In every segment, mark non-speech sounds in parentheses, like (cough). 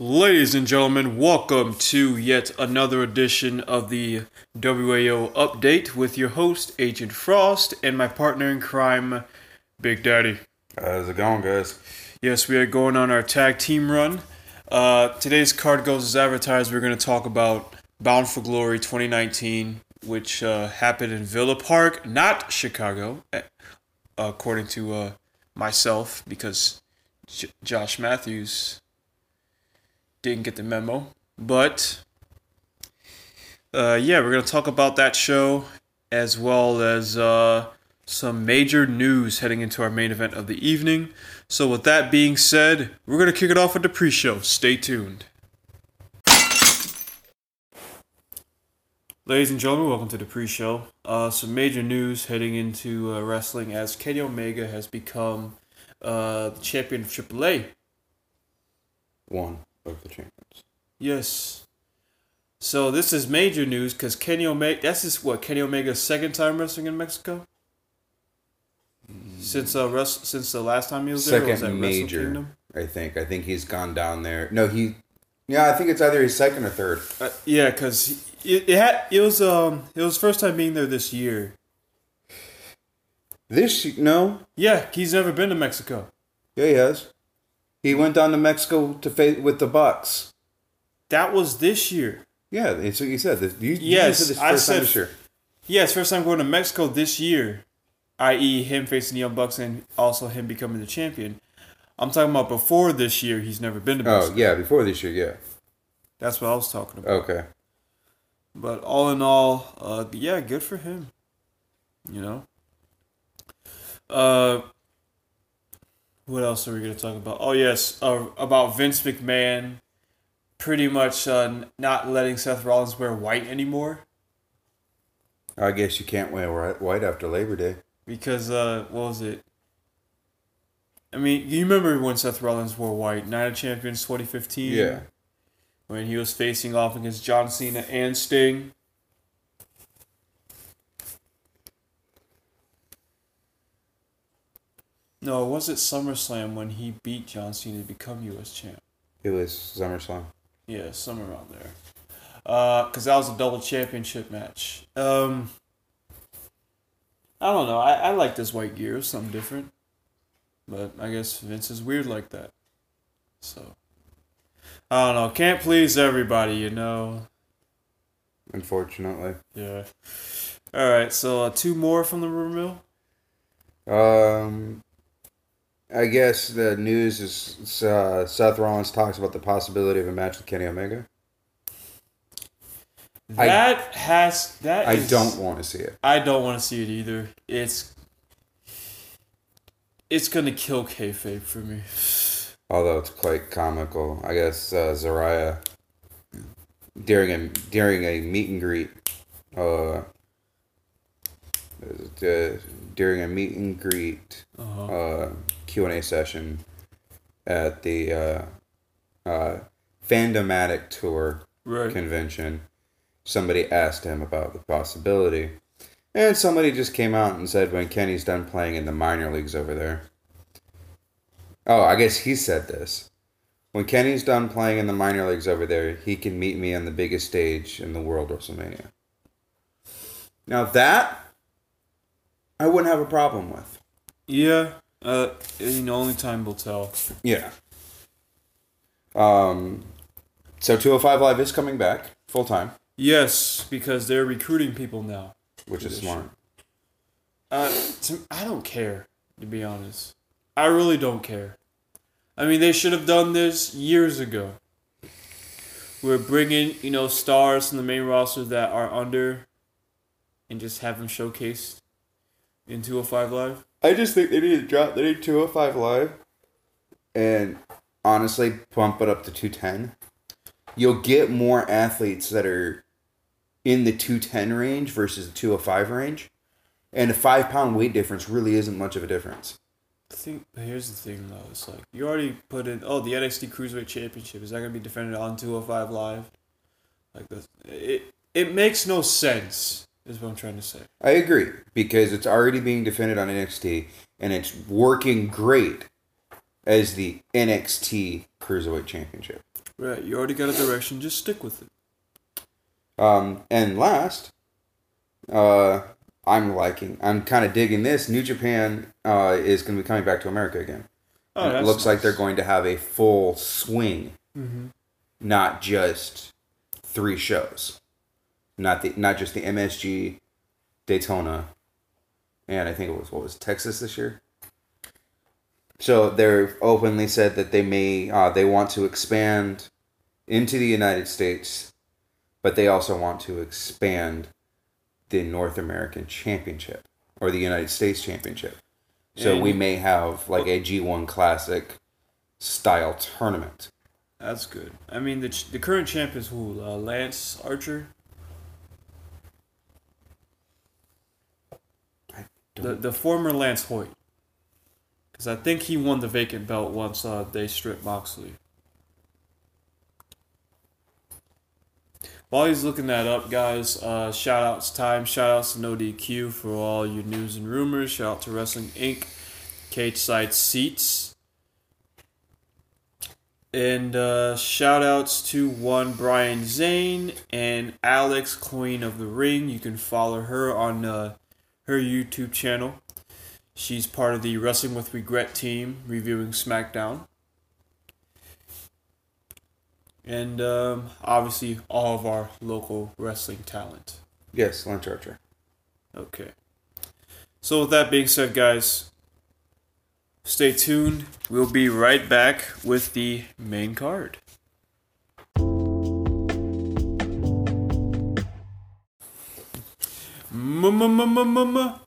Ladies and gentlemen, welcome to yet another edition of the WAO Update with your host, Agent Frost, and my partner in crime, Big Daddy. How's it going, guys? Yes, we are going on our tag team run. Uh, today's card goes as advertised. We're going to talk about Bound for Glory 2019, which uh, happened in Villa Park, not Chicago, eh, according to uh, myself, because J- Josh Matthews didn't get the memo. But uh, yeah, we're gonna talk about that show as well as uh, some major news heading into our main event of the evening. So with that being said, we're gonna kick it off with the pre-show. Stay tuned. Ladies and gentlemen, welcome to the pre-show. Uh, some major news heading into uh, wrestling as Kenny Omega has become uh, the champion of AAA. One of the champions. Yes. So this is major news because Kenny Omega. That's just what Kenny Omega's second time wrestling in Mexico. Since uh, rest, since the last time he was there, was that Second major, I think. I think he's gone down there. No, he. Yeah, I think it's either his second or third. Uh, yeah, because it, it had it was um it was first time being there this year. This no, Yeah, he's never been to Mexico. yeah, he has. He went down to Mexico to face with the Bucks. That was this year. Yeah, that's what you said. This, you, you Yes, said this I first time said- this year. Yeah, it's first time going to Mexico this year, i.e., him facing the Young Bucks and also him becoming the champion. I'm talking about before this year. He's never been to Mexico. Oh yeah, before this year. Yeah. That's what I was talking about. Okay. But all in all, uh, yeah, good for him. You know. Uh, what else are we gonna talk about? Oh yes, uh, about Vince McMahon, pretty much uh, not letting Seth Rollins wear white anymore I guess you can't wear white after Labor Day. because uh, what was it? I mean, you remember when Seth Rollins wore white? Night of Champions 2015. Yeah. When he was facing off against John Cena and Sting. No, it was it SummerSlam when he beat John Cena to become U.S. champ? It was SummerSlam. Yeah, somewhere around there. Because that was a double championship match. Um, I don't know. I, I like this white gear. Something different. But I guess Vince is weird like that. So. I don't know. Can't please everybody, you know. Unfortunately. Yeah. All right. So uh, two more from the rumor mill. Um, I guess the news is uh, Seth Rollins talks about the possibility of a match with Kenny Omega. I- That has that. I is- don't want to see it. I don't want to see it either. It's. It's gonna kill kayfabe for me. Although it's quite comical. I guess uh, Zariah during a during a meet and greet, uh, uh, during a meet and greet Uh-huh. uh, Q and A session at the uh, uh, Fandomatic tour Right. convention, somebody asked him about the possibility. And somebody just came out and said when Kenny's done playing in the minor leagues over there. Oh, I guess he said this. When Kenny's done playing in the minor leagues over there, he can meet me on the biggest stage in the world, WrestleMania. Now that I wouldn't have a problem with. Yeah. Uh, you know, only time will tell. Yeah. Um, so 205 Live is coming back full time, Yes, because they're recruiting people now. which is smart. Uh, to, I don't care to be honest. I really don't care. I mean, they should have done this years ago. We're bringing you know stars from the main roster that are under, and just have them showcased in 205 Live. I just think they need to drop. They need 205 live, and honestly, bump it up to 210. You'll get more athletes that are in the 210 range versus the 205 range, and a five pound weight difference really isn't much of a difference. Thing, but here's the thing though. It's like you already put in. Oh, the NXT Cruiserweight Championship is that gonna be defended on 205 Live? Like this, it it makes no sense. Is what I'm trying to say. I agree because it's already being defended on NXT, and it's working great as the NXT Cruiserweight Championship. Right. You already got a direction. Just stick with it. Um, and last, uh, I'm liking, I'm kind of digging this. New Japan uh, is going to be coming back to America again. Oh, it looks like they're going to have a full swing, Mhm. not just three shows, not the not just the MSG, Daytona, and I think it was what was Texas this year. So they're openly said that they may uh, they want to expand into the United States, but they also want to expand the North American Championship or the United States Championship. So And- we may have like a G1 Classic style tournament. That's good. I mean, the ch- the current champ is who? Uh, Lance Archer. The the former Lance Hoyt. Because I think he won the vacant belt once uh, they stripped Moxley. While he's looking that up, guys, uh, shout outs time. Shout outs to No for all your news and rumors. Shout out to Wrestling Inc., Cage Side Seats. And uh, shout outs to one Brian Zane and Alex, Queen of the Ring. You can follow her on uh, her YouTube channel. She's part of the Wrestling with Regret team reviewing SmackDown. And um, obviously, all of our local wrestling talent. yes, Lance Archer. Okay. So, with that being said, guys, stay tuned. We'll be right back with the main card.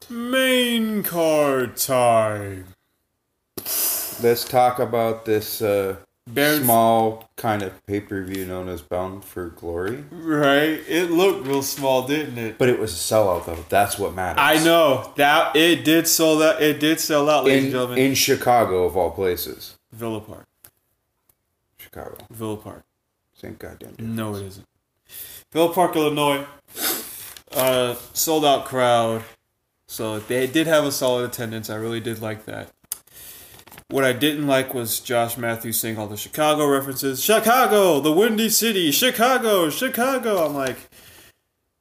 Main card time. Let's talk about this uh, Baron- small kind of pay per view known as Bound for Glory. Right? It looked real small, didn't it? But it was a sellout, though. That's what matters. I know that it did sell that it did sell out, ladies and In, gentlemen. in Chicago, of all places. Villa Park, Chicago. Villa Park. Same goddamn dude. No, it isn't. Villa Park, Illinois. Uh, sold out crowd. So they did have a solid attendance. I really did like that. What I didn't like was Josh Matthews saying all the Chicago references. Chicago, the Windy City, Chicago, Chicago. I'm like,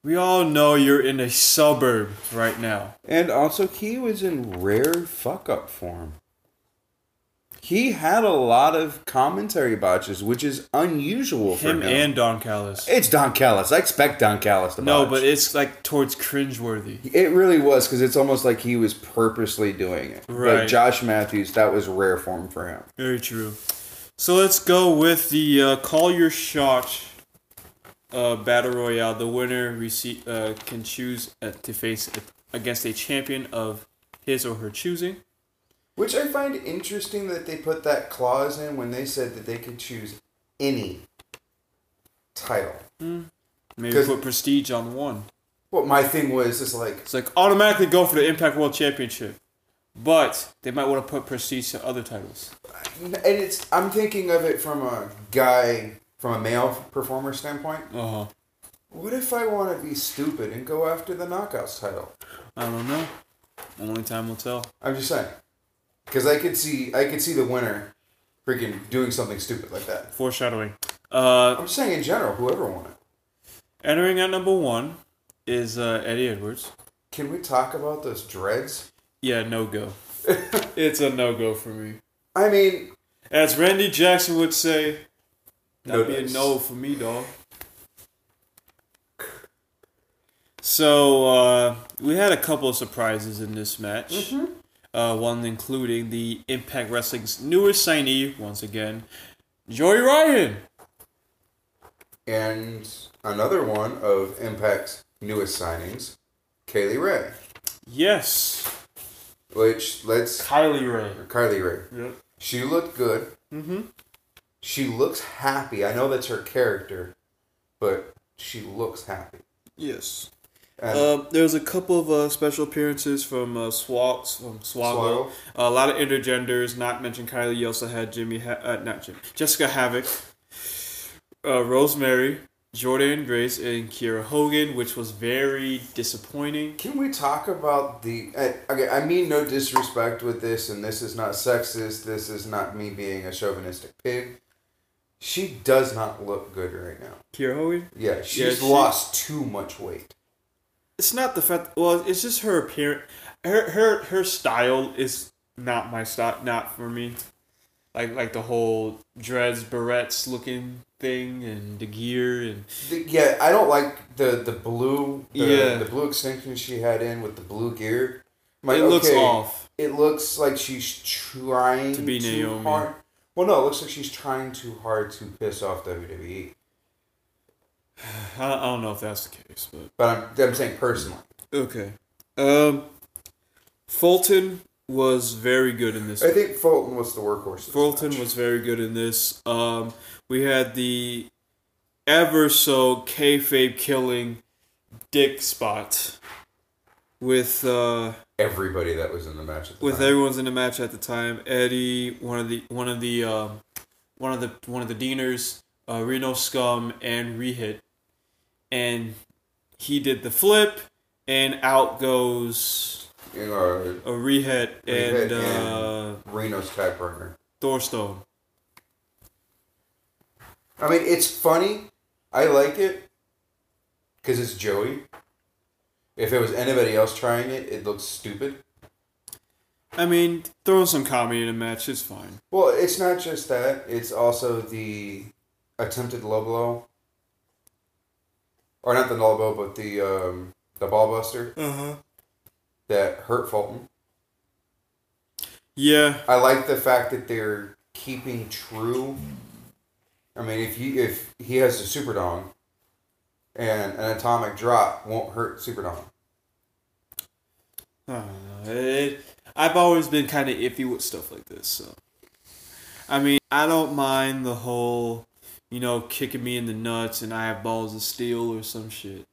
we all know you're in a suburb right now. And also, he was in rare fuck up form. He had a lot of commentary botches, which is unusual for Him him. and Don Callis. it's Don Callis. I expect Don Callis to No, botch. but it's like towards cringeworthy. It really was because it's almost like he was purposely doing it. Right. But Josh Matthews, that was rare form for him. Very true. So let's go with the uh, call your shot uh, battle royale. The winner receive, uh, can choose uh, to face against a champion of his or her choosing. Which I find interesting that they put that clause in when they said that they could choose any title. Maybe 'Cause- put prestige on one. What my thing was is like, It's like automatically go for the Impact World Championship, but they might want to put prestige to other titles. and it's I'm thinking of it from a guy from a male performer standpoint. Uh huh. What if I want to be stupid and go after the knockouts title? I don't know. Only time will tell. I'm just saying, because I could see I could see the winner freaking doing something stupid like that. Foreshadowing. Uh, I'm saying in general, whoever won it. entering at number one is uh, Eddie Edwards. Can we talk about those dreads? Yeah, no go. (laughs) it's a no go for me. I mean, As Randy Jackson would say, No that'd be a no for me, dog. So uh, we had a couple of surprises in this match. Uh, one including the Impact Wrestling's newest signee, once again, Joey Ryan. and another one of Impact's newest signings, Kaylee Ray. Yes, Which let's Kylie Rae. Kylie Rae. Yep. She looked good. Mm-hmm. She looks happy. I know that's her character, but she looks happy. Yes. And Uh, there's a couple of uh, special appearances from uh, Swag, from. Swaggle. a lot of intergenders. Not mentioned Kylie. You also had Jimmy, ha- uh, not Jim, Jessicka Havok, uh, Rosemary, Jordan Grace, and Kiera Hogan, which was very disappointing. Can we talk about the? I, okay, I mean no disrespect with this, and this is not sexist. This is not me being a chauvinistic pig. She does not look good right now. Kiera Hogan. Yeah, she's she- lost too much weight. It's not the fact. Well, it's just her appearance. Her her her style is not my style. Not for me. Like like the whole dreads, barrettes looking thing, and the gear, and The- yeah, I don't like the the blue the, Yeah. the blue extension she had in with the blue gear. Like, it looks okay, off. It looks like she's trying To be too Naomi. hard. Well, no, it looks like she's trying too hard to piss off. WWE. (sighs) I, I don't know if that's the case, but But I'm, I'm saying personally. okay. Um, Fulton was very good in this. I think Fulton was the workhorse. Fulton match. was very good in this. Um, we had the ever so kayfabe killing dick spot with uh, everybody that was in the match. At the with time. everyone's in the match at the time. Eddie, one of the one of the um, one of the one of the Deaners, uh, Reno Scum, and Rehit, and he did the flip, and out goes You know, a Rehit and Rehit uh, Reno's partner. Thornstowe. I mean, it's funny. I like it because it's Joey. If it was anybody else trying it, it looks stupid. I mean, throwing some comedy in a match is fine. Well, it's not just that. It's also the attempted low blow. Or not the low blow, but the um, the ball buster Uh huh. that hurt Fulton. Yeah, I like the fact that they're keeping true. I mean, if you if he has a super dong, and an atomic drop won't hurt super dong. I don't know. It, I've always been kind of iffy with stuff like this. So, I mean, I don't mind the whole, you know, kicking me in the nuts and I have balls of steel or some shit.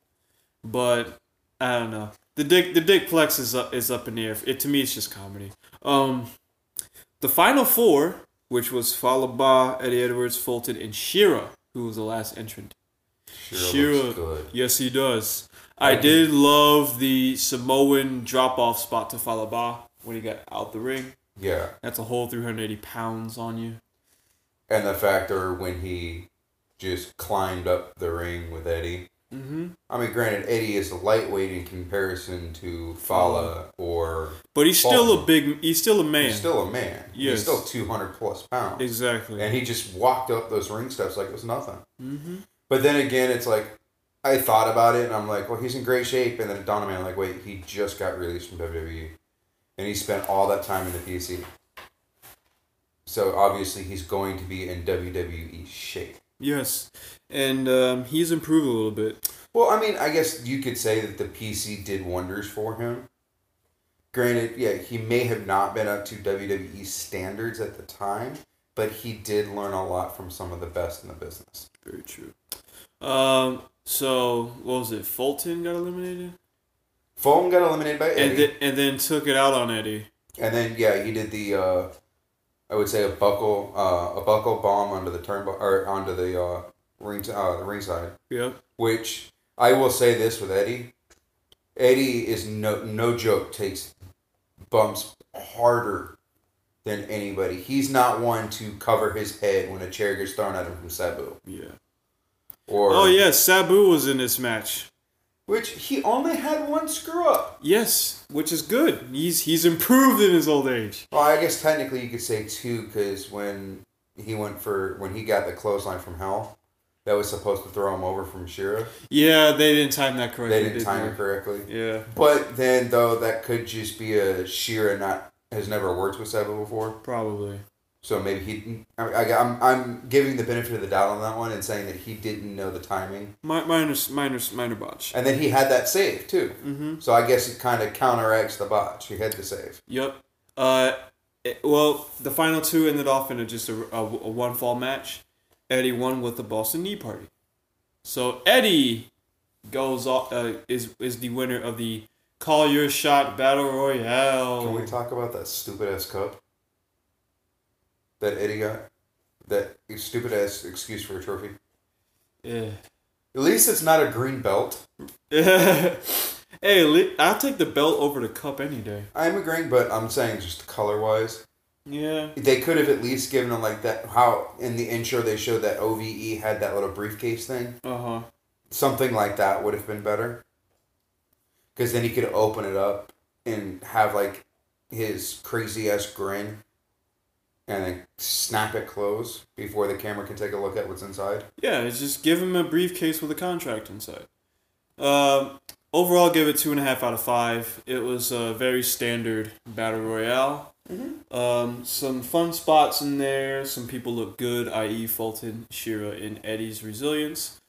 But I don't know. The dick, the dick flex is up, is up in the air. It to me, it's just comedy. Um, the final four, which was Fallah Bahh, Eddie Edwards, Fulton, and Shera, who was the last entrant. Shera, Shera. Yes, he does. I did love the Samoan drop off spot to Fallah Bahh when he got out the ring. Yeah, That's a whole 380 pounds on you. And the factor when he just climbed up the ring with Eddie. Mm-hmm. I mean, granted, Eddie is a lightweight in comparison to Fala or But he's still a big. He's still a man. he's still a man. Yes. He's still two hundred plus pounds. exactly. and he just walked up those ring steps like it was nothing. mm-hmm. But then again, it's like I thought about it, and I'm like, well, he's in great shape. And then it dawned on me, I'm like, wait, he just got released from WWE, and he spent all that time in the PC. So obviously, he's going to be in WWE shape. Yes, and um, he's improved a little bit. Well, I mean, I guess you could say that the PC did wonders for him. Granted, yeah, he may have not been up to WWE standards at the time, but he did learn a lot from some of the best in the business. Very true. Um. So what was it? Fulton got eliminated, Fulton got eliminated by Eddie. and then and then took it out on Eddie. And then yeah, he did the uh, I would say a buckle uh, a buckle bomb onto the turn or onto the uh, ring uh, the ringside. Yep. Which I will say this with Eddie, Eddie is no no joke takes bumps harder than anybody. He's not one to cover his head when a chair gets thrown at him from Sabu Yeah. or Oh yeah, Sabu was in this match. Which he only had one screw up. Yes, which is good. He's he's improved in his old age. Well, I guess technically you could say two because when he went for when he got the clothesline from Hell, that was supposed to throw him over from Shera. Yeah, they didn't time that correctly. They didn't did time they? it correctly. Yeah, But then though that could just be a Shera not has never worked with Sabu before, probably. So maybe he. I, I, I'm I'm giving the benefit of the doubt on that one and saying that he didn't know the timing, Mi- Minor, minor, minor botch. and then he had that save too. Mm-hmm. So I guess it kind of counteracts the botch. He had the save. Yep. Uh, it- well, the final two ended off in a, just a, a, a one fall match. Eddie won with the Boston Knee Party. So Eddie goes off, uh, is is the winner of the Call Your Shot Battle Royale. Can we talk about that stupid ass cup that Eddie got? That stupid ass excuse for a trophy. Yeah. At least it's not a green belt. (laughs) hey, I'll take the belt over the cup any day. I'm agreeing, but I'm saying just color wise. Yeah. They could have at least given him like that. How in the intro they showed that OVE had that little briefcase thing. Uh huh. Something like that would have been better. Because then he could open it up and have like his crazy ass grin, and then snap it close before the camera can take a look at what's inside. Yeah, it's just give him a briefcase with a contract inside. Um, overall, give it two and a half out of five. It was a very standard battle royale. Um, some fun spots in there. Some people look good, i.e., Fulton, Shera, and Eddie's resilience.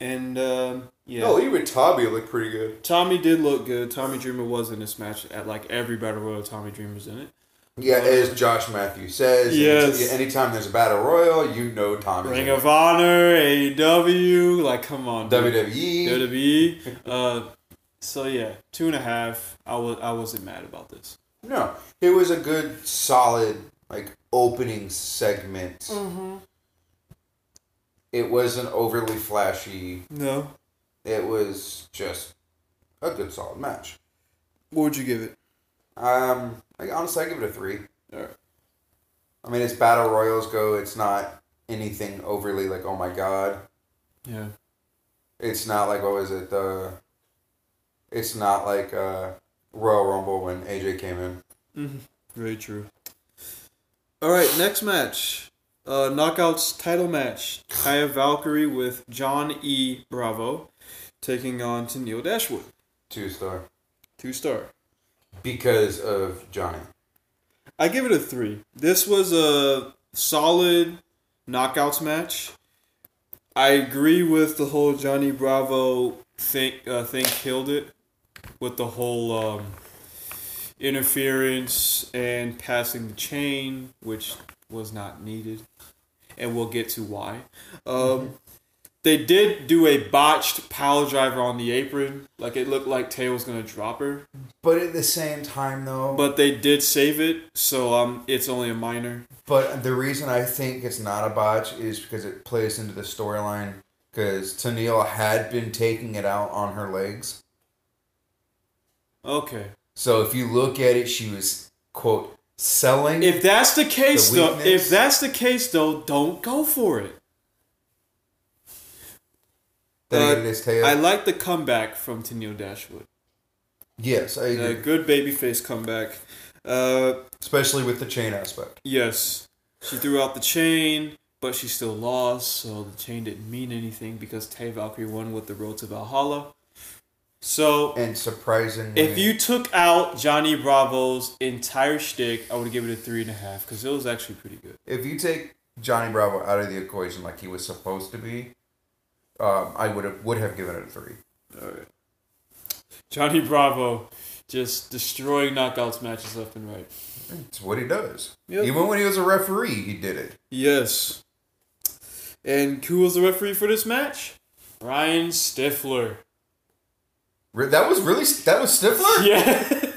And um, yeah, Oh, even Tommy looked pretty good. Tommy did look good. Tommy Dreamer was in this match at like every battle royal. Tommy Dreamer's in it. Yeah, as Josh Matthews says. Yes. Anytime there's a battle royal, you know Tommy's Ring of Honor, AEW, like come on. WWE. WWE. Uh, so yeah, two and a half. I was I wasn't mad about this. No, it was a good, solid, like opening segment. Mm-hmm. It wasn't overly flashy. No. It was just a good, solid match. What would you give it? Um, I, honestly, I give it a three. Alright. I mean, as battle royals go, it's not anything overly like, oh my god. Yeah. It's not like what was it the. It's not like uh, Royal Rumble when AJ came in. Mm-hmm. Very true. All right, next match. Uh, knockouts title match. Taya Valkyrie with John E. Bravo taking on Tenille Dashwood. Two star Two star. Because of Johnny. I give it a three. This was a solid knockouts match. I agree with the whole Johnny Bravo thing. Uh, thing killed it with the whole um, interference and passing the chain, which was not needed, and we'll get to why. Um, They did do a botched power driver on the apron, like it looked like Tay was gonna drop her, But at the same time, though. but they did save it, so um, it's only a minor. But the reason I think it's not a botch is because it plays into the storyline. Because Tenille had been taking it out on her legs. Okay. So if you look at it, she was, quote, selling. If that's the case, The though, if that's the case, though, don't go for it. That uh, it is tail. I like the comeback from Tenille Dashwood. yes, I agree. A good babyface comeback. Uh, Especially with the chain aspect. yes, she threw out the chain, but she still lost, so the chain didn't mean anything because Tay Valkyrie won with the Road to Valhalla. So And surprisingly. if you took out Johnny Bravo's entire shtick, I would give it a three and a half because it was actually pretty good. If you take Johnny Bravo out of the equation like he was supposed to be, um, I would have would have given it a three. All right. Johnny Bravo just destroying knockouts matches left and right. It's what he does. Yep. Even when he was a referee, he did it. Yes. And who was the referee for this match? Ryan Stifler. That was really that was Stifler. (laughs) Yeah.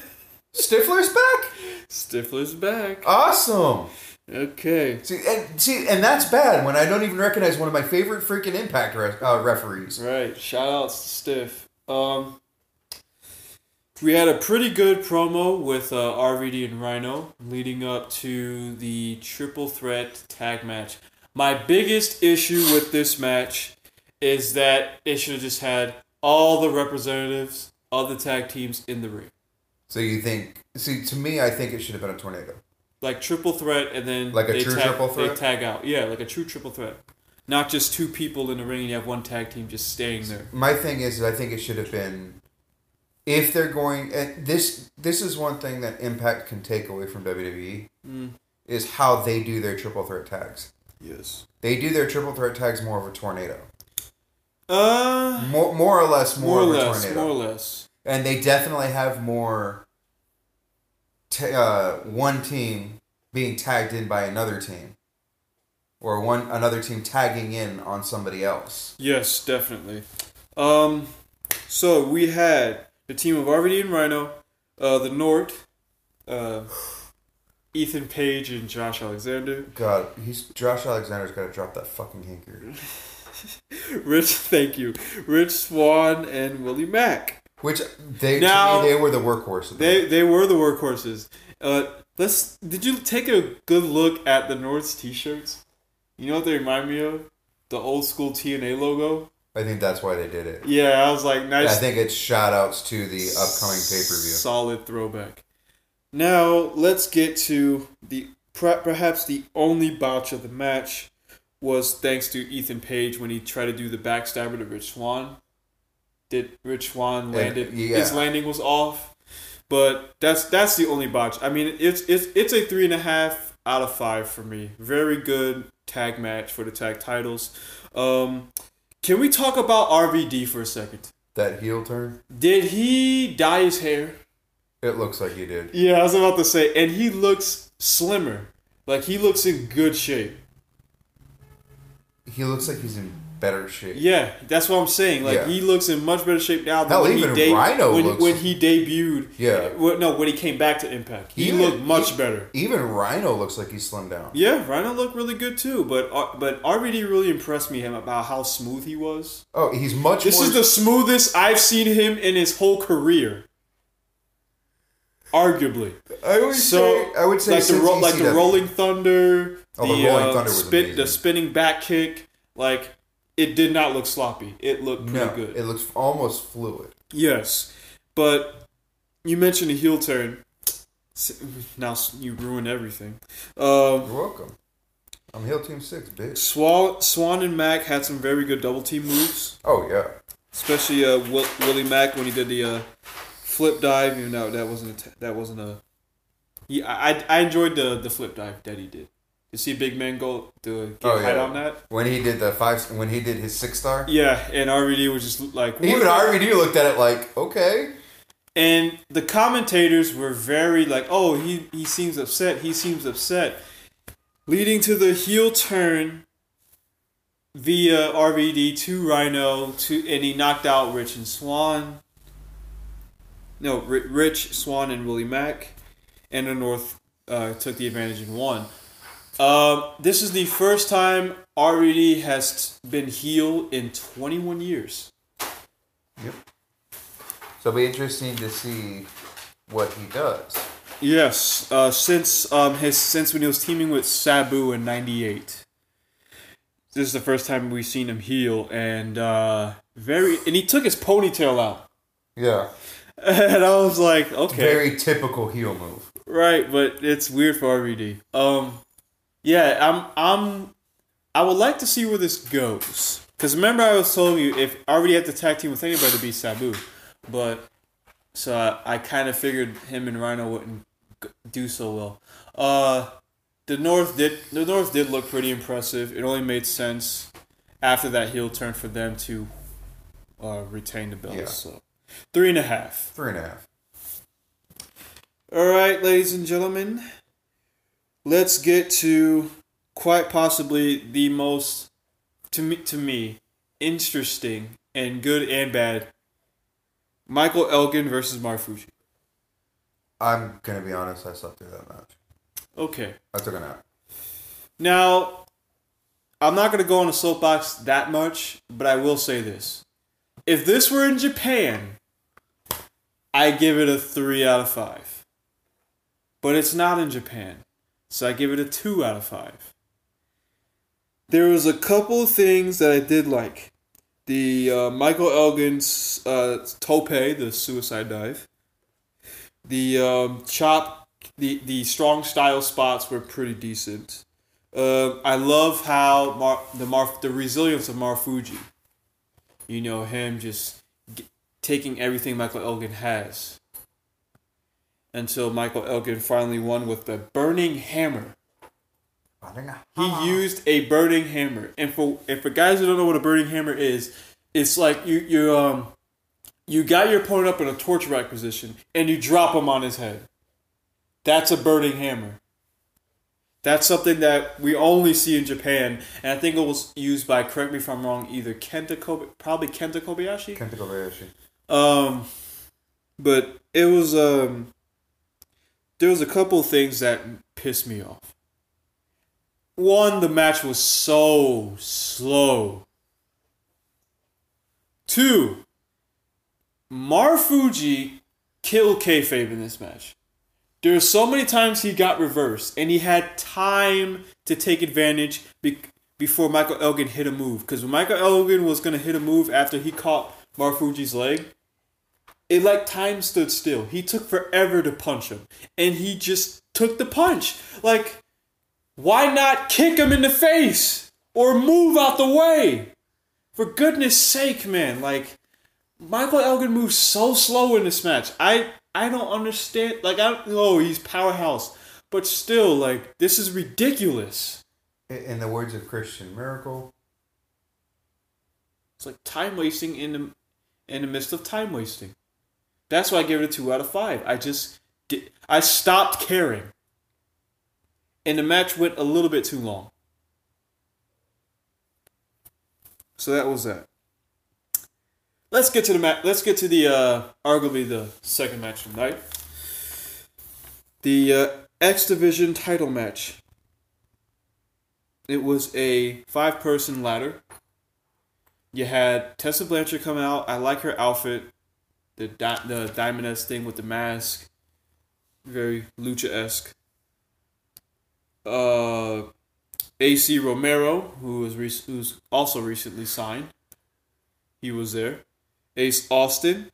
Stifler's back. Stifler's back. Awesome. Okay. See, and see, and that's bad when I don't even recognize one of my favorite freaking Impact re- uh, referees. Right. Shout outs to Stiff. Um we had a pretty good promo with uh, RVD and Rhino leading up to the triple threat tag match. My biggest issue with this match is that it should have just had all the representatives of the tag teams in the ring. So you think? See, to me, I think it should have been a tornado. Like triple threat and then Like a they true tag, triple threat? They tag out. Yeah, like a true triple threat. Not just two people in the ring and you have one tag team just staying there. My thing is, I think it should have been. If they're going, and this this is one thing that Impact can take away from WWE Mm. is how they do their triple threat tags. Yes. They do their triple threat tags more of a tornado, Uh more more or less more, more, or of a less, tornado. more or less. and they definitely have more t- uh, one team being tagged in by another team or one another team tagging in on somebody else Yes, definitely. Um, so we had the team of RVD and Rhino, uh, the Nort, uh, Ethan Page and Josh Alexander, god he's josh alexander's got to drop that fucking hanker (laughs) Rich, thank you, Rich Swann and Willie Mack. Which they Now- to me, they were the workhorses. They they were the workhorses. Uh, let's. Did you take a good look at the North's t-shirts? You know what they remind me of? The old school TNA logo. I think that's why they did it. Yeah, I was like, nice. I think it's shout outs to the upcoming pay per view. Solid throwback. Now let's get to the perhaps the only botch of the match was thanks to Ethan Page when he tried to do the backstabber to Rich Swann. Did Rich Swann landed? yeah. His landing was off, but that's that's the only botch. I mean, it's it's it's a three and a half out of five for me. Very good tag match for the tag titles. Um, can we talk about RVD for a second? That heel turn, Did he dye his hair? it looks like he did. Yeah, I was about to say, and he looks slimmer. Like he looks in good shape. He looks like he's in better shape. Yeah, that's what I'm saying. Like Yeah. he looks in much better shape now than Hell, when even he Rhino when, looks- when he debuted. Yeah. Well, no, when he came back to Impact, he Even- looked much e- better. Even Rhino looks like he slimmed down. Yeah, Rhino looked really good too. But uh, but RVD really impressed me him about how smooth he was. Oh, he's much This more. is the smoothest I've seen him in his whole career. Arguably. I would So say. I would say like the ro- like the Rolling Thunder, Oh, the Rolling uh, Thunder was spin, amazing. the spinning back kick, like it did not look sloppy. It looked pretty No, good. it looks almost fluid. yes, but you mentioned a heel turn. Now you ruined everything. Um, You're welcome. I'm heel team six, bitch. Swann, Swann and Mack had some very good double team moves, Oh yeah. especially uh, Will, Willie Mack when he did the uh, flip dive. Even though that wasn't a t- that wasn't a. Yeah, I I enjoyed the the flip dive that he did. You see big man go to get Oh, yeah. on that. When he did the five, when he did his six star, Yeah, and RVD was just like even? RVD looked at it like, okay. And the commentators were very like, "Oh, he he seems upset. He seems upset," leading to the heel turn via RVD to Rhino to, and he knocked out Rich and Swann. No, Rich Swann and Willie Mack, and the North uh, took the advantage and won. Um, this is the first time RVD has been heel in 21 years. Yep. So it'll be interesting to see what he does. Yes, uh, since um his since when he was teaming with Sabu in '98. This is the first time we've seen him heel, and uh, very and he took his ponytail out, Yeah. (laughs) and I was like, okay, Very typical heel move. right, but it's weird for RVD. Um, yeah, I'm I'm I would like to see where this goes because remember I was telling you if I already had to tag team with anybody to be Sabu, but so I, I kind of figured him and Rhino wouldn't do so well. Uh, the North did the North did look pretty impressive. It only made sense after that heel turn for them to uh, retain the belts. Yeah. So three and a half. Three and a half. All right, ladies and gentlemen, let's get to quite possibly the most to me to me interesting and good and bad Michael Elgin versus Marufuji. I'm gonna be honest. I slept through that match. Okay. I took a nap. Now, I'm not going to go on a soapbox that much, but I will say this. If this were in Japan, I give it a 3 out of 5. But it's not in Japan, so I give it a 2 out of 5. There was a couple things that I did like. The uh, Michael Elgin's uh, tope, the suicide dive. The um, chop, the, the strong style spots were pretty decent. Uh, I love how Mar- the Mar- the resilience of Marufuji. You know him just g- taking everything Michael Elgin has. Until Michael Elgin finally won with the burning hammer. He used a burning hammer, and for and for guys who don't know what a burning hammer is, it's like you you um you got your opponent up in a torch rack position and you drop him on his head. That's a burning hammer. That's something that we only see in Japan, and I think it was used by correct me if I'm wrong, either Kenta Kobe, probably Kenta Kobayashi. Kenta Kobayashi. Um, but it was um, there was a couple of things that pissed me off. One, the match was so slow. Two, Marufuji killed kayfabe in this match. There's so many times he got reversed, and he had time to take advantage be- before Michael Elgin hit a move. Because when Michael Elgin was gonna hit a move after he caught Marufuji's leg, it like time stood still. He took forever to punch him, and he just took the punch. Like, why not kick him in the face or move out the way? For goodness sake, man! Like, Michael Elgin moves so slow in this match. I I don't understand. Like I don't know he's powerhouse, but still, like this is ridiculous. In- In the words of Christian Miracle, It's like time wasting in the in the midst of time wasting. That's why I give it a two out of five. I just did, I stopped caring, and the match went a little bit too long. So that was that. Let's get to the match. Let's get to the uh, arguably the second match of the. The uh, X Division title match. It was a five person ladder. You had Tessa Blanchard come out. I like her outfit, the di- the diamond S thing with the mask, very lucha esque. Uh, AC Romero, who was rec- who's also recently signed, he was there. Ace Austin,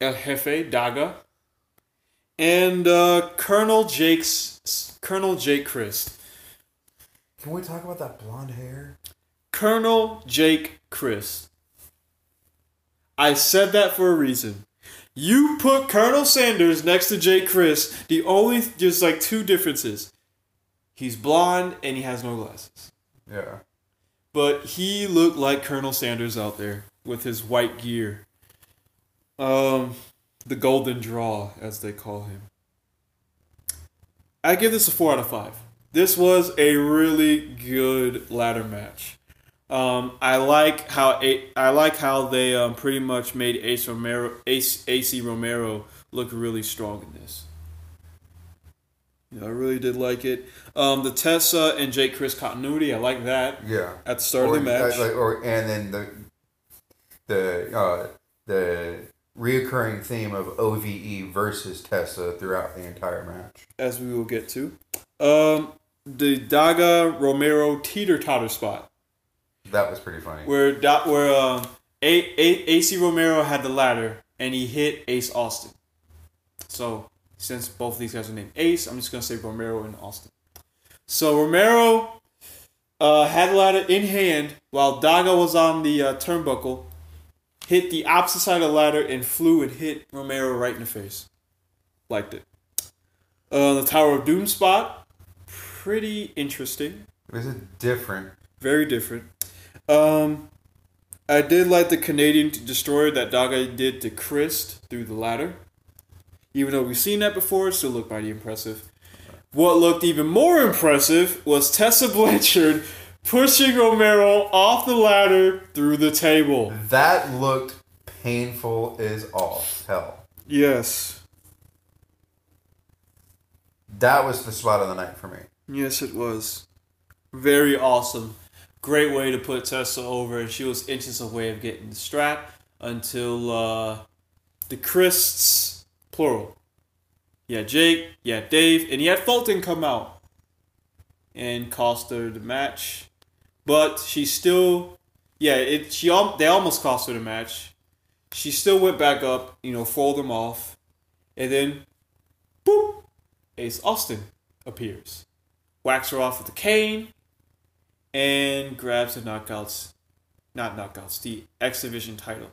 El Jefe Daga, and uh, Colonel Jake's Colonel Jake Crist. can we talk about that blonde hair? Colonel Jake Crist. I said that for a reason. You put Colonel Sanders next to Jake Crist. The only just like two differences. He's blonde and he has no glasses. Yeah. But he looked like Colonel Sanders out there with his white gear. Um the golden draw, as they call him. I give this a four out of five. This was a really good ladder match. Um, I like how a- I like how they um, pretty much made Ace Romero, Ace, AC Romero look really strong in this. Yeah, I really did like it. Um, the Tessa and Jake Crist continuity, I like that Yeah. at the start or, of the match. like, or and then the the uh, the reoccurring theme of OVE versus Tessa throughout the entire match. as we will get to. Um, the Daga Romero teeter totter spot That was pretty funny. where da- where um, a- a- AC Romero had the ladder and he hit Ace Austin. So since both of these guys are named Ace, I'm just gonna say Romero and Austin. So Romero uh, had the ladder in hand while Daga was on the uh, turnbuckle, hit the opposite side of the ladder and flew and hit Romero right in the face. Liked it. Uh, the Tower of Doom spot, pretty interesting. It was a different. Very different. Um, I did like the Canadian destroyer that Daga did to Crist through the ladder. Even though we've seen that before, it still looked mighty impressive. What looked even more impressive was Tessa Blanchard pushing Romero off the ladder through the table. That looked painful as all hell. Yes. That was the spot of the night for me. Yes, it was. Very awesome. Great way to put Tessa over, and she was inches away of getting the strap until uh, the Crists, plural. Yeah, Jake, yeah, Dave, and he had Fulton come out and cost her the match. But she still, yeah, it she they almost cost her the match. She still went back up, you know, fold them off, and then, boop, Ace Austin appears whacks her off with the cane, and grabs the knockouts, not knockouts, the X Division title.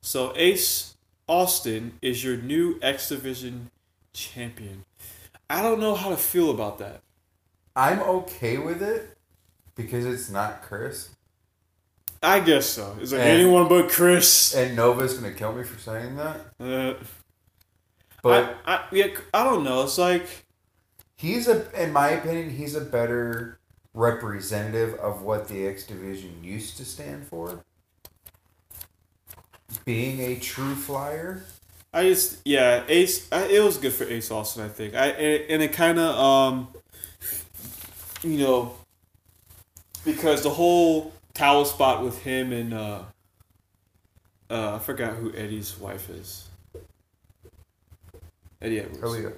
So Ace Austin is your new X Division champion. I don't know how to feel about that. I'm okay with it because it's not Chris. I guess so. Is there And- anyone but Chris? And Nova's gonna kill me for saying that. Uh, But I, I, yeah, I don't know. It's like he's a in my opinion, he's a better representative of what the X division used to stand for. Being a true flyer. I just yeah, Ace. I, it was good for Ace Austin, I think. I and, it kind of um, you know, because the whole towel spot with him and uh, uh, I forgot who Eddie's wife is. Eddie Edwards. Aaliyah.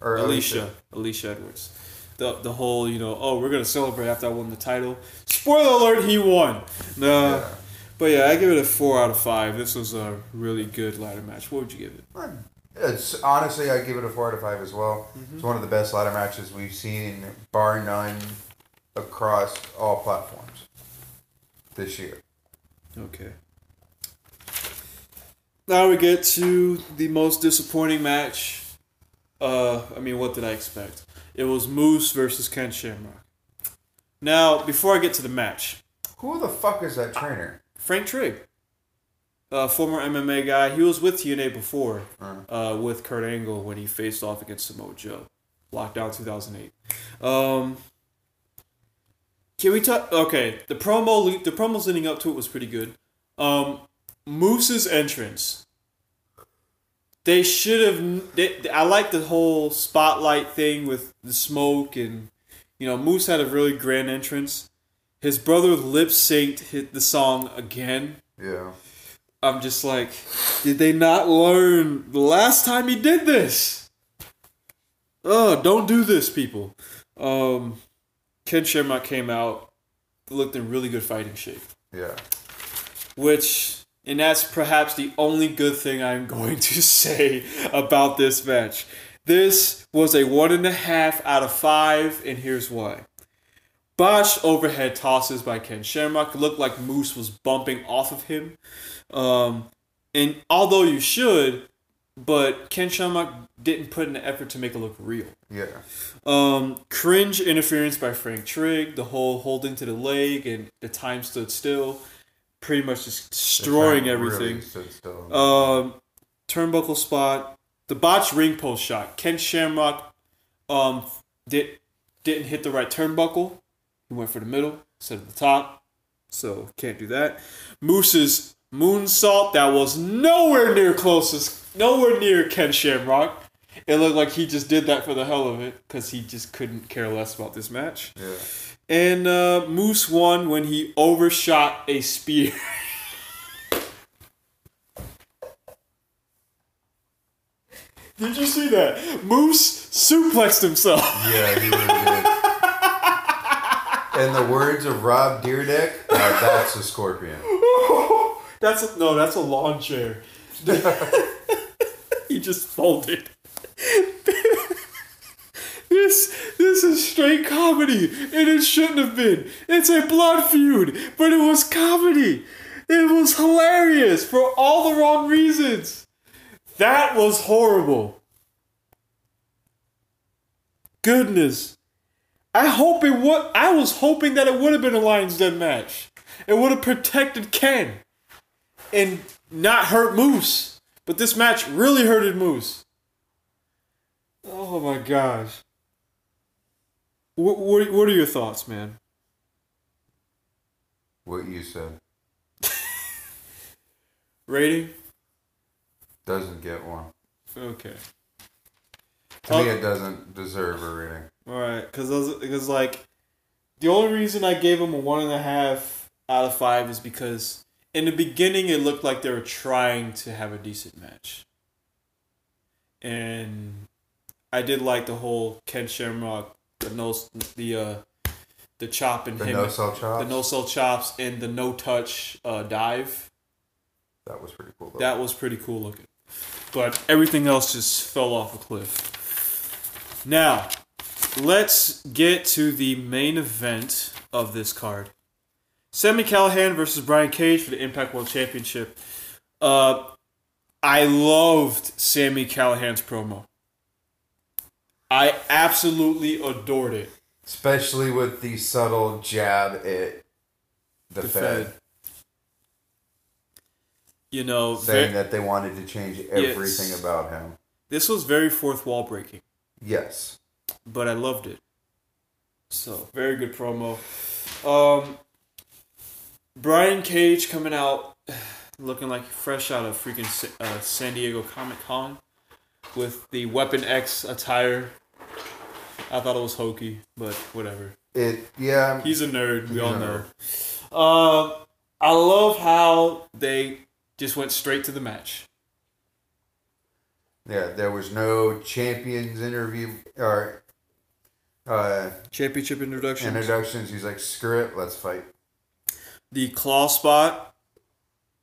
or Alicia, Alicia Edwards. The the whole you know oh we're gonna celebrate after I won the title. Spoiler alert, he won. No, Yeah. but yeah, I give it a four out of five. This was a really good ladder match. What would you give it? It's honestly, I give it a four out of five as well. Mm-hmm. It's one of the best ladder matches we've seen, bar none, across all platforms this year. Okay. Now we get to the most disappointing match. Uh, I mean, what did I expect? It was Moose versus Ken Shamrock. Now, before I get to the match, Who the fuck is that trainer? Frank Trigg, uh, former MMA guy, he was with TNA before, uh, with Kurt Angle when he faced off against Samoa Joe, Lockdown 2008. Um, can we talk? Okay, the promo, the promos leading up to it was pretty good. Um, Moose's entrance. They should have. They, I like the whole spotlight thing with the smoke and, you know, Moose had a really grand entrance. His brother lip synced hit the song again. Yeah. I'm just like, did they not learn the last time he did this? Oh, don't do this, people. Um, Ken Shamrock came out, looked in really good fighting shape, Yeah. which, and that's perhaps the only good thing I'm going to (laughs) say about this match. This was a one and a half out of five, and here's why. Botched overhead tosses by Ken Shamrock. It looked like Moose was bumping off of him. Um, and although you should, but Ken Shamrock didn't put in the effort to make it look real. Yeah. Um, cringe interference by Frank Trigg, the whole holding to the leg and the time stood still, pretty much just destroying everything. still. Um, turnbuckle spot, the botched ring post shot. Ken Shamrock, um, did didn't hit the right turnbuckle. He went for the middle instead of the top, so can't do that. Moose's moonsault that was nowhere near closest, nowhere near Ken Shamrock. It looked like he just did that for the hell of it because he just couldn't care less about this match. yeah. And uh, Moose won when he overshot a spear. (laughs) Did you see that? Moose suplexed himself. (laughs) Yeah, he really did. In the words of Rob Dyrdek, uh, that's a scorpion. (laughs) That's a, no, that's a lawn chair. he just folded. This this is straight comedy, and it shouldn't have been. It's a blood feud, but it was comedy. It was hilarious for all the wrong reasons. That was horrible. Goodness. I hope it would. I was hoping that it would have been a Lions Den match. It would have protected Ken and not hurt Moose. But this match really hurted Moose. Oh my gosh. What, what, what are your thoughts, man? What you said (laughs) Rating? doesn't get one. Okay. To me, it doesn't deserve a rating. All right, because because like the only reason I gave him a one and a half out of five is because in the beginning it looked like they were trying to have a decent match, and I did like the whole Ken Shamrock the no the uh the chop and The him no sell chops. the no sell chops and the no touch uh, dive. That was pretty cool. Though. That was pretty cool looking. But everything else just fell off a cliff. Now, let's get to the main event of this card. Sami Callihan versus Brian Cage for the Impact World Championship. Uh, I loved Sami Callihan's promo. I absolutely adored it. Especially with the subtle jab at the, The Fed, Fed. You know, saying ve- that they wanted to change everything about him. this was very fourth wall breaking. Yes. but I loved it. So very good promo. Um, Brian Cage coming out (sighs) looking like fresh out of freaking uh, San Diego Comic Con with the Weapon X attire. I thought it was hokey, but whatever. It. Yeah. He's a nerd. We all know. Um, I love how they just went straight to the match. Yeah, there was no champions interview or uh, Championship introduction. introductions. He's like, screw it, let's fight. the claw spot.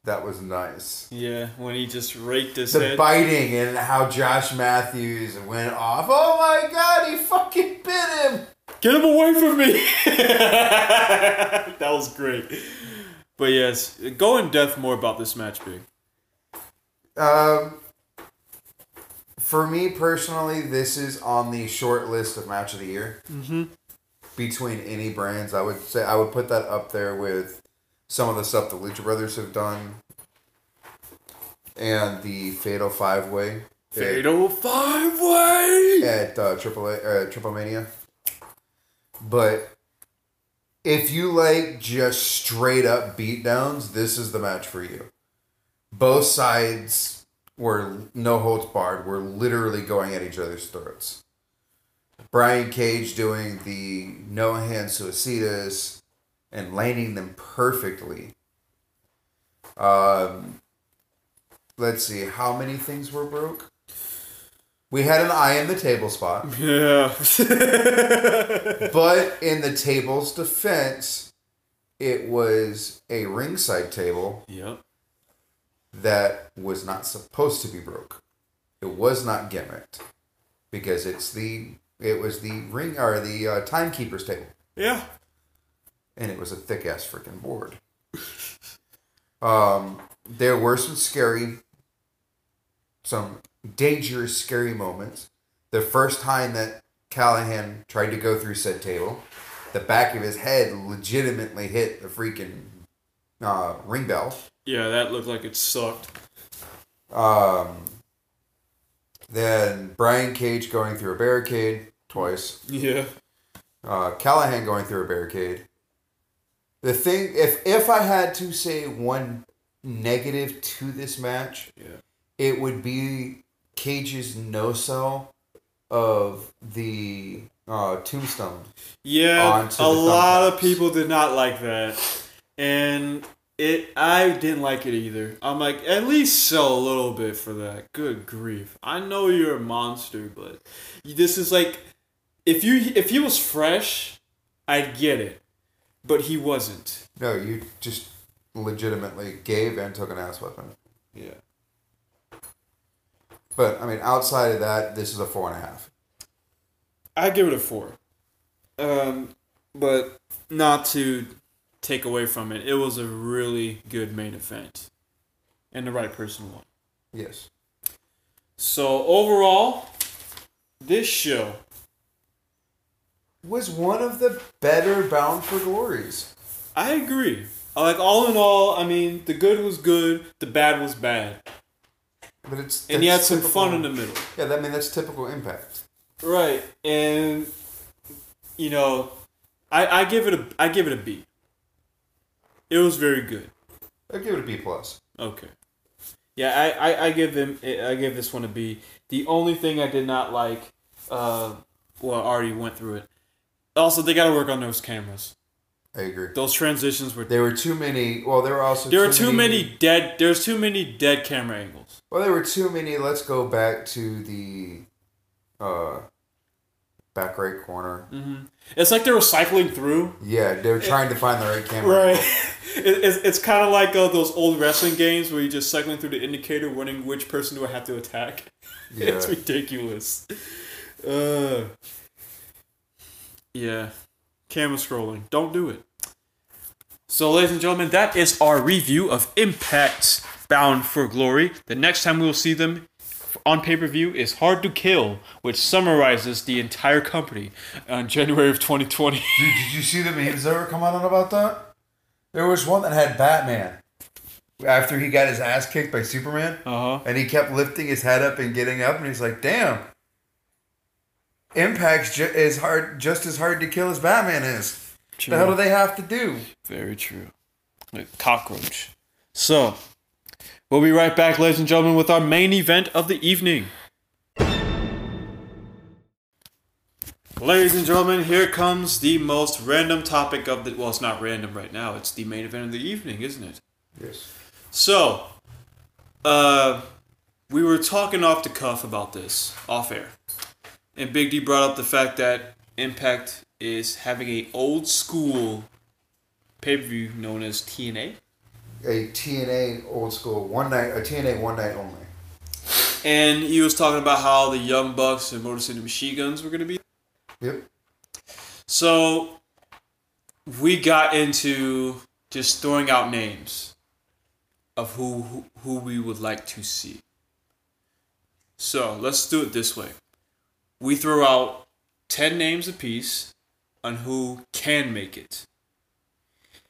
That was nice. Yeah, when he just raked his The head. biting and how Josh Matthews went off. Oh my god, he fucking bit him. Get him away from me! (laughs) that was great. But yes, go in depth more about this match, Big. Um, for me personally, this is on the short list of match of the year. Mm-hmm. Between any brands, I would say I would put that up there with some of the stuff the Lucha Brothers have done, and the Fatal Five Way Fatal five way. at uh, Triple A, uh, Triple Mania. But if you like just straight up beatdowns, this is the match for you. Both sides were no holds barred. Were literally going at each other's throats. Brian Cage doing the no hand suicidas and landing them perfectly. Um, let's see how many things were broke. We had an eye in the table spot. Yeah. (laughs) But in the table's defense, it was a ringside table yep. that was not supposed to be broke. It was not gimmicked because it's the it was the ring or the uh, timekeeper's table, Yeah. And it was a thick ass freaking board. (laughs) um, there were some scary, some dangerous, scary moments. The first time that Callihan tried to go through said table, the back of his head legitimately hit the freaking uh, ring bell. Yeah, that looked like it sucked. Um, then Brian Cage going through a barricade twice. Yeah. Uh, Callihan going through a barricade. The thing, if if I had to say one negative to this match, Yeah. it would be Cage's no sell of the uh, tombstone. Yeah, a lot of people did not like that, and it. I didn't like it either. I'm like, at least sell a little bit for that. Good grief! I know you're a monster, but this is like, if you if he was fresh, I'd get it, but he wasn't. No, you just legitimately gave and took an ass weapon. Yeah. But I mean, outside of that, this is a four and a half. I give it a four. Um, but not to take away from it, it was a really good main event, and the right person won. Yes. So overall, this show, Was one of the better Bound for Glories. I agree. Like all in all, I mean, the good was good, the bad was bad, But it's and you had some typical- fun in the middle. Yeah, I mean that's typical impact. Right, and you know, I I give it a I give it a B. It was very good. I give it a B plus. Okay. Yeah, I, I, I give them I give this one a B. The only thing I did not like, uh, well, I already went through it. Also, they got to work on those cameras. I agree. Those transitions were There were too many. Well, there were also there were too many dead. There's too many dead camera angles. Well, there were too many. Let's go back to the uh, back right corner. hmm It's like they were cycling through. Yeah, they were trying to find the right camera. Right. (laughs) It, it's it's kind of like uh, those old wrestling games where you're just cycling through the indicator, wondering which person do I have to attack. (laughs) Yeah. it's ridiculous. Uh, yeah. Camera scrolling. Don't do it. So, ladies and gentlemen, that is our review of Impact Bound for Glory. The next time we will see them on pay per view is Hard to Kill, which summarizes the entire company on January of 2020. (laughs) Dude, did you see the memes that were coming out about that? There was one that had Batman after he got his ass kicked by Superman, Uh huh. and he kept lifting his head up and getting up, and he's like, "Damn." Impact's ju- is hard, just as hard to kill as Batman is. The hell do they have to do? Very true. Like cockroach. So, we'll be right back, ladies and gentlemen, with our main event of the evening. Ladies and gentlemen, here comes the most random topic of the. Well, it's not random right now. It's the main event of the evening, isn't it? Yes. So, uh, we were talking off the cuff about this off air, and Big D brought up the fact that Impact is having a old school pay per view known as TNA, A TNA old school one night, a TNA one night only. and he was talking about how the Young Bucks and Motor City Machine Guns were going to be. Yep. So we got into just throwing out names of who who, who we would like to see. So let's do it this way. We throw out ten names apiece on who can make it.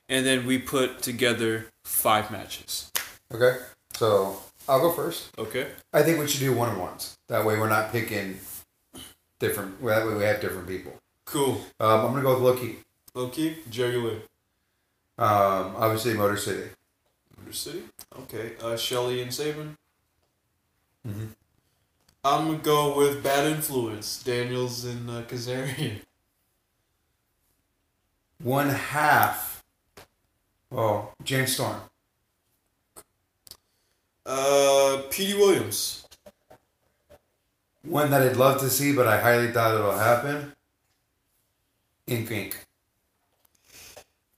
And then we put together five matches. Okay. So I'll go first. Okay. I think we should do one on ones. That way we're not picking different. Well, That way we have different people. Cool. Um, I'm gonna go with Low Ki. Loki, Jerry Lynn. Um, obviously Motor City. Motor City. Okay. Uh, Shelley and Sabin. Mhm. I'm gonna go with Bad Influence, Daniels and uh, Kazarian. One half. Oh, James Storm. Uh, Petey Williams. One that I'd love to see, but I highly doubt it'll happen. Ink Inc.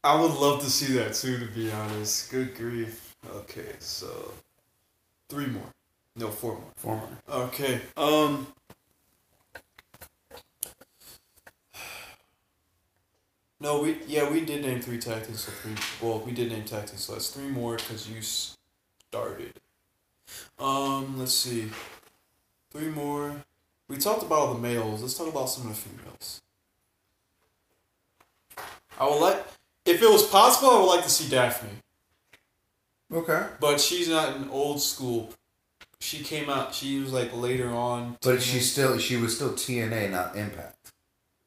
I would love to see that too, to be honest. Good grief. Okay, so three more. No, four more. Four more. Okay. Um. No, we yeah we did name three tag teams, so three. Well, we did name tag teams, so that's three more because you started. Um, let's see. Three more. We talked about all the males. Let's talk about some of the females. I would like, if it was possible, I would like to see Daphne, Okay. but she's not an old school. She came out. She was like later on. But she's still she was still TNA, not Impact.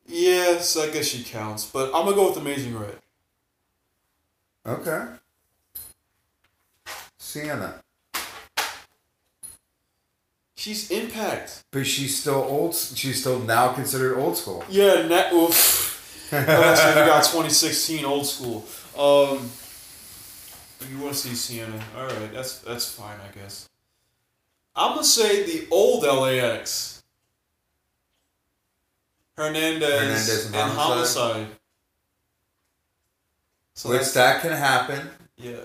Yes, I guess she counts, but I'm gonna go with Amazing Red. Okay. Sienna. She's Impact. But she's still old. She's still now considered old school. Yeah, net. Oof. Unless you got 2016 old school. Um, you want to see Sienna? All right, that's that's fine, I guess. I'm gonna say the old LAX. Hernandez, Hernandez and and Homicide. Homicide. So Which that can happen. Yeah.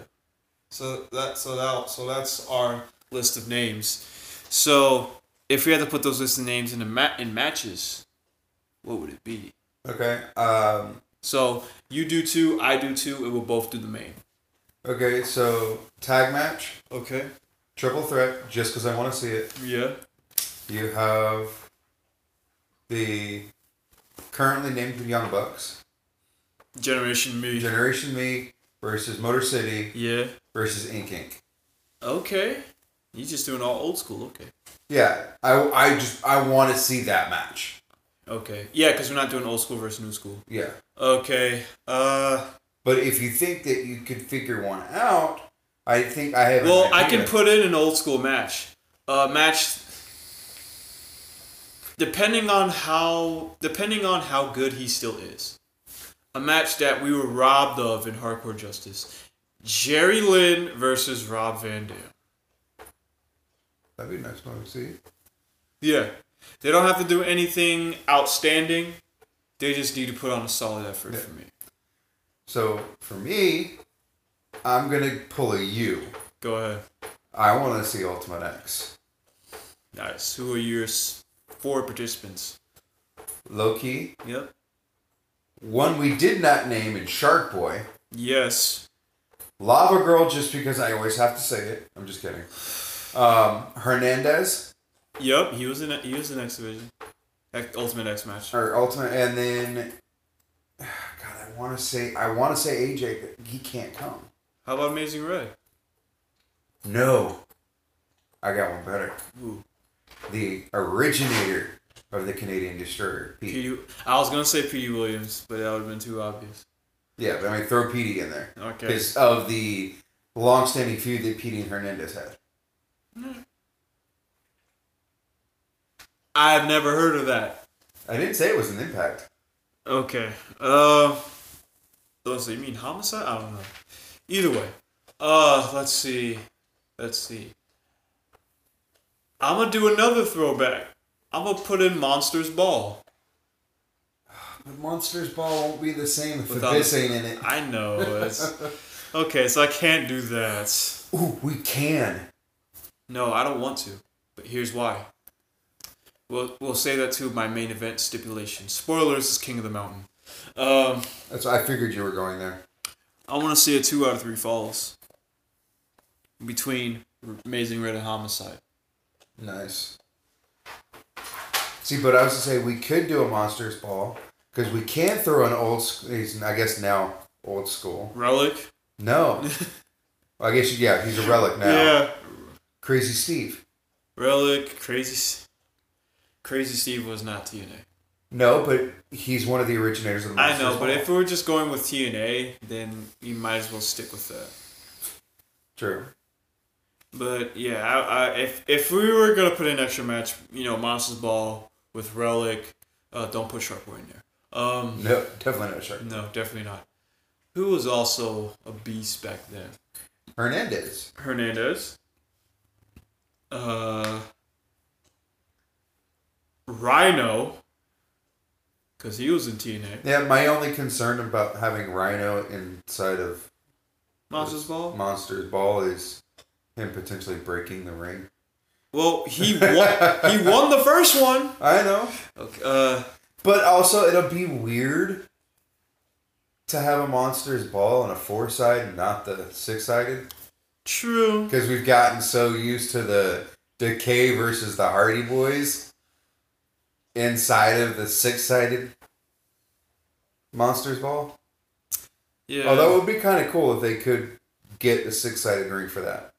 So that so that so that's our list of names. So if we had to put those list of names in a ma- in matches, what would it be? Okay. Um. So you do two, I do two, and we'll both do the main. Okay. So tag match, Okay. Triple threat. Just because I want to see it. Yeah. You have the currently named Young Bucks, Generation Me. Generation Me versus Motor City yeah. versus Ink Inc. Okay. You just doing all old school. Okay. Yeah, I, I just I want to see that match. Okay. Yeah, because we're not doing old school versus new school. Yeah, Okay. Uh. but if you think that you could figure one out, I think I have. Well, I can put in an old school match. Uh, match. Depending on how, depending on how good he still is, a match that we were robbed of in Hardcore Justice: Jerry Lynn versus Rob Van Dam. That'd be nice one to see. Yeah, they don't have to do anything outstanding. They just need to put on a solid effort Yeah. for me. So for me, I'm gonna pull a U. Go ahead. I want to see Ultimate X. Nice. Who are your s- four participants? Low Ki. Yep. One we did not name in Shark Boy. Yes. Lava Girl, just because I always have to say it. I'm just kidding. Um, Hernandez Yep. He was in. He was in X Division. X- Ultimate X match. or Ultimate, and then (sighs) God, I want to say I want to say AJ, but he can't come. How about Amazing Red? No, I got one better. Ooh. The originator of the Canadian Destroyer, Pete. Petey, I was gonna say Petey Williams, but that would have been too obvious. Yeah, but I mean throw Petey in there Okay. because of the long-standing feud that Petey and Hernandez had. I have never heard of that. I didn't say it was an impact. Okay. Uh. See. You mean homicide? I don't know. Either way. Uh. Let's see. Let's see. I'm gonna do another throwback. I'm gonna put in Monsters Ball. But Monsters Ball won't be the same if Without- this ain't in it. I know. It's, (laughs) okay, so I can't do that. Ooh, we can. No, I don't want to. But here's why. We'll we'll say that to my main event stipulation. Spoilers is King of the Mountain. Um, That's I figured you were going there. I want to see a two out of three falls between Amazing Red and Homicide. Nice. See, but I was to say we could do a Monsters Ball because we can throw an old. I guess now old school. Relic. No. (laughs) I guess yeah, he's a relic now. Yeah. Crazy Steve. Relic. Crazy. Crazy Steve was not TNA. No, but he's one of the originators of the I know, but if we were just going with TNA, then you might as well stick with that. True. But yeah, I, I, if if we were gonna put an extra match, you know, Monsters Ball with Relic, uh, don't put Shark Boy in there. Um, No, definitely not sure. no, definitely not. Who was also a beast back then? Hernandez. Hernandez. Uh, Rhino, because he was in TNA. Yeah, my only concern about having Rhino inside of Monsters Ball. Monsters Ball is him potentially breaking the ring. Well, he (laughs) won. he won the first one. I know. Okay. Uh, But also, it'll be weird to have a Monsters Ball on a four side and not the six sided. true. Because we've gotten so used to the Decay versus the Hardy Boys inside of the six sided Monsters Ball. Yeah. Although it would be kind of cool if they could get a six sided ring for that.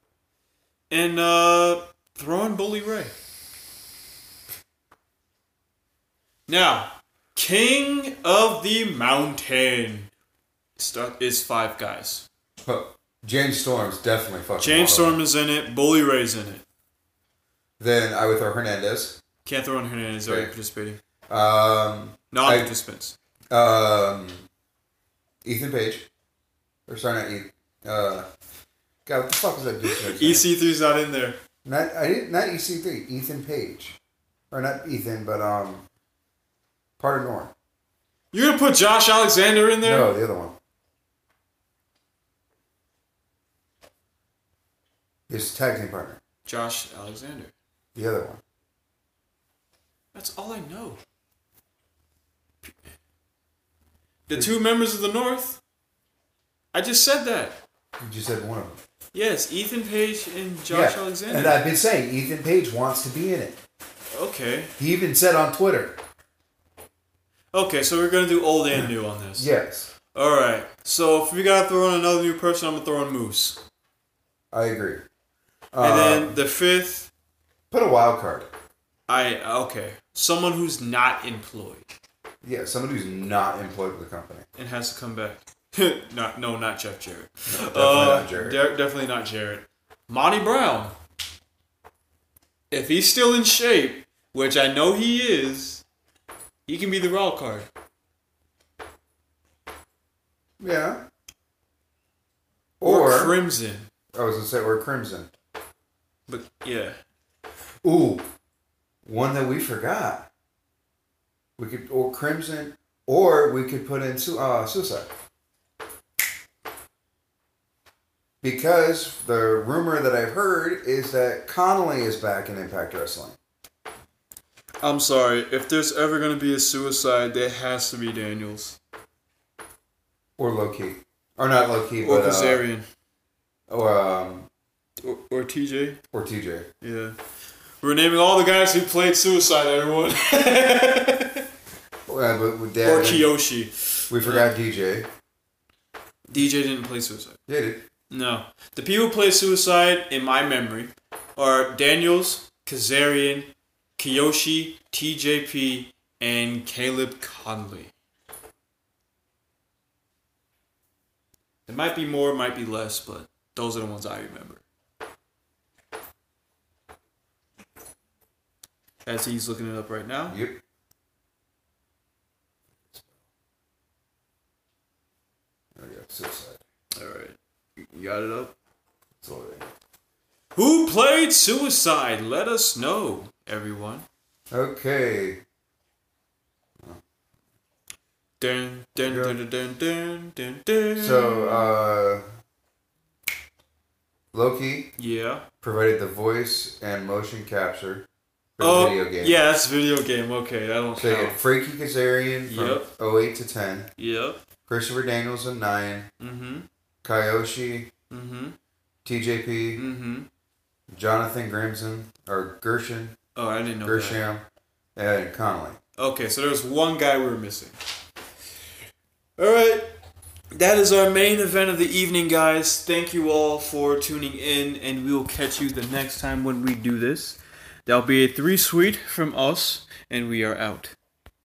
and uh, throwing Bully Ray. Now, King of the Mountain is five guys. Huh. James Storm's definitely fucking. James Storm is in it. Bully Ray's in it. Then I would throw Hernandez. Can't throw in Hernandez already Okay. participating. Um, Non-participants. um, Ethan Page. Or sorry, not Ethan. Uh, God, what the fuck is that dude's? EC3's not in there. Not I didn't not EC3. Ethan Page, or not Ethan, but um, part of Norm. You're gonna put Josh Alexander in there? No, the other one. His tag team partner. Josh Alexander. The other one. That's all I know. The two members of the North. I just said that. You just said one of them. Yes, Ethan Page and Josh Yeah, Alexander. And I've been saying Ethan Page wants to be in it. okay. He even said on Twitter. Okay, so we're gonna do old and new on this. Yes, All right. So if we gotta throw in another new person, I'm gonna throw in Moose. I agree. And Um, then the fifth, put a wild card. I okay, someone who's not employed Yeah, somebody who's not employed with the company. and has to come back. (laughs) not no, not Jeff Jarrett. Definitely Uh, not Jarrett. de- definitely not Jarrett. Monty Brown. If he's still in shape, which I know he is, he can be the wild card. yeah. Or, Or, Crimson. I was gonna say or Crimson. But yeah. Ooh, one that we forgot. We could or Crimson, or we could put in su- uh, Suicide. Because the rumor that I've heard is that Konley is back in Impact Wrestling. I'm sorry. If there's ever gonna be a suicide, there has to be Daniels Or Low Ki. Or not Low Ki, or but uh, or um or, or TJ. or TJ. Yeah. We're naming all the guys who played suicide. Everyone. (laughs) Uh, but with that, or Kiyoshi. we forgot DJ. DJ didn't play suicide. Yeah, dude. No. The people who play Suicide, in my memory, are Daniels, Kazarian, Kiyoshi, TJP, and Caleb Konley. It might be more, it might be less, but those are the ones I remember. As he's looking it up right now. Yep. Oh yeah, suicide. Alright. You got it up? That's all right. Who played Suicide? Let us know, everyone. Okay. Dun, dun, dun, dun, dun, dun, dun, dun. So, uh, Low Ki yeah. provided the voice and motion capture Oh, video game. yeah, that's video game. Okay, that don't So count. Frankie Kazarian from Yep. 08 to 10, Yep. Christopher Daniels in 9, Mm-hmm. Kiyoshi, Mm-hmm. TJP, Mm-hmm. Jonathan Grimson, or Gershon, Oh, I didn't know that. Gersham, and Konley. Okay, so there's one guy we were missing. All right. That is our main event of the evening, guys. Thank you all for tuning in, and we will catch you the next time when we do this. That'll be a three sweet from us, and we are out.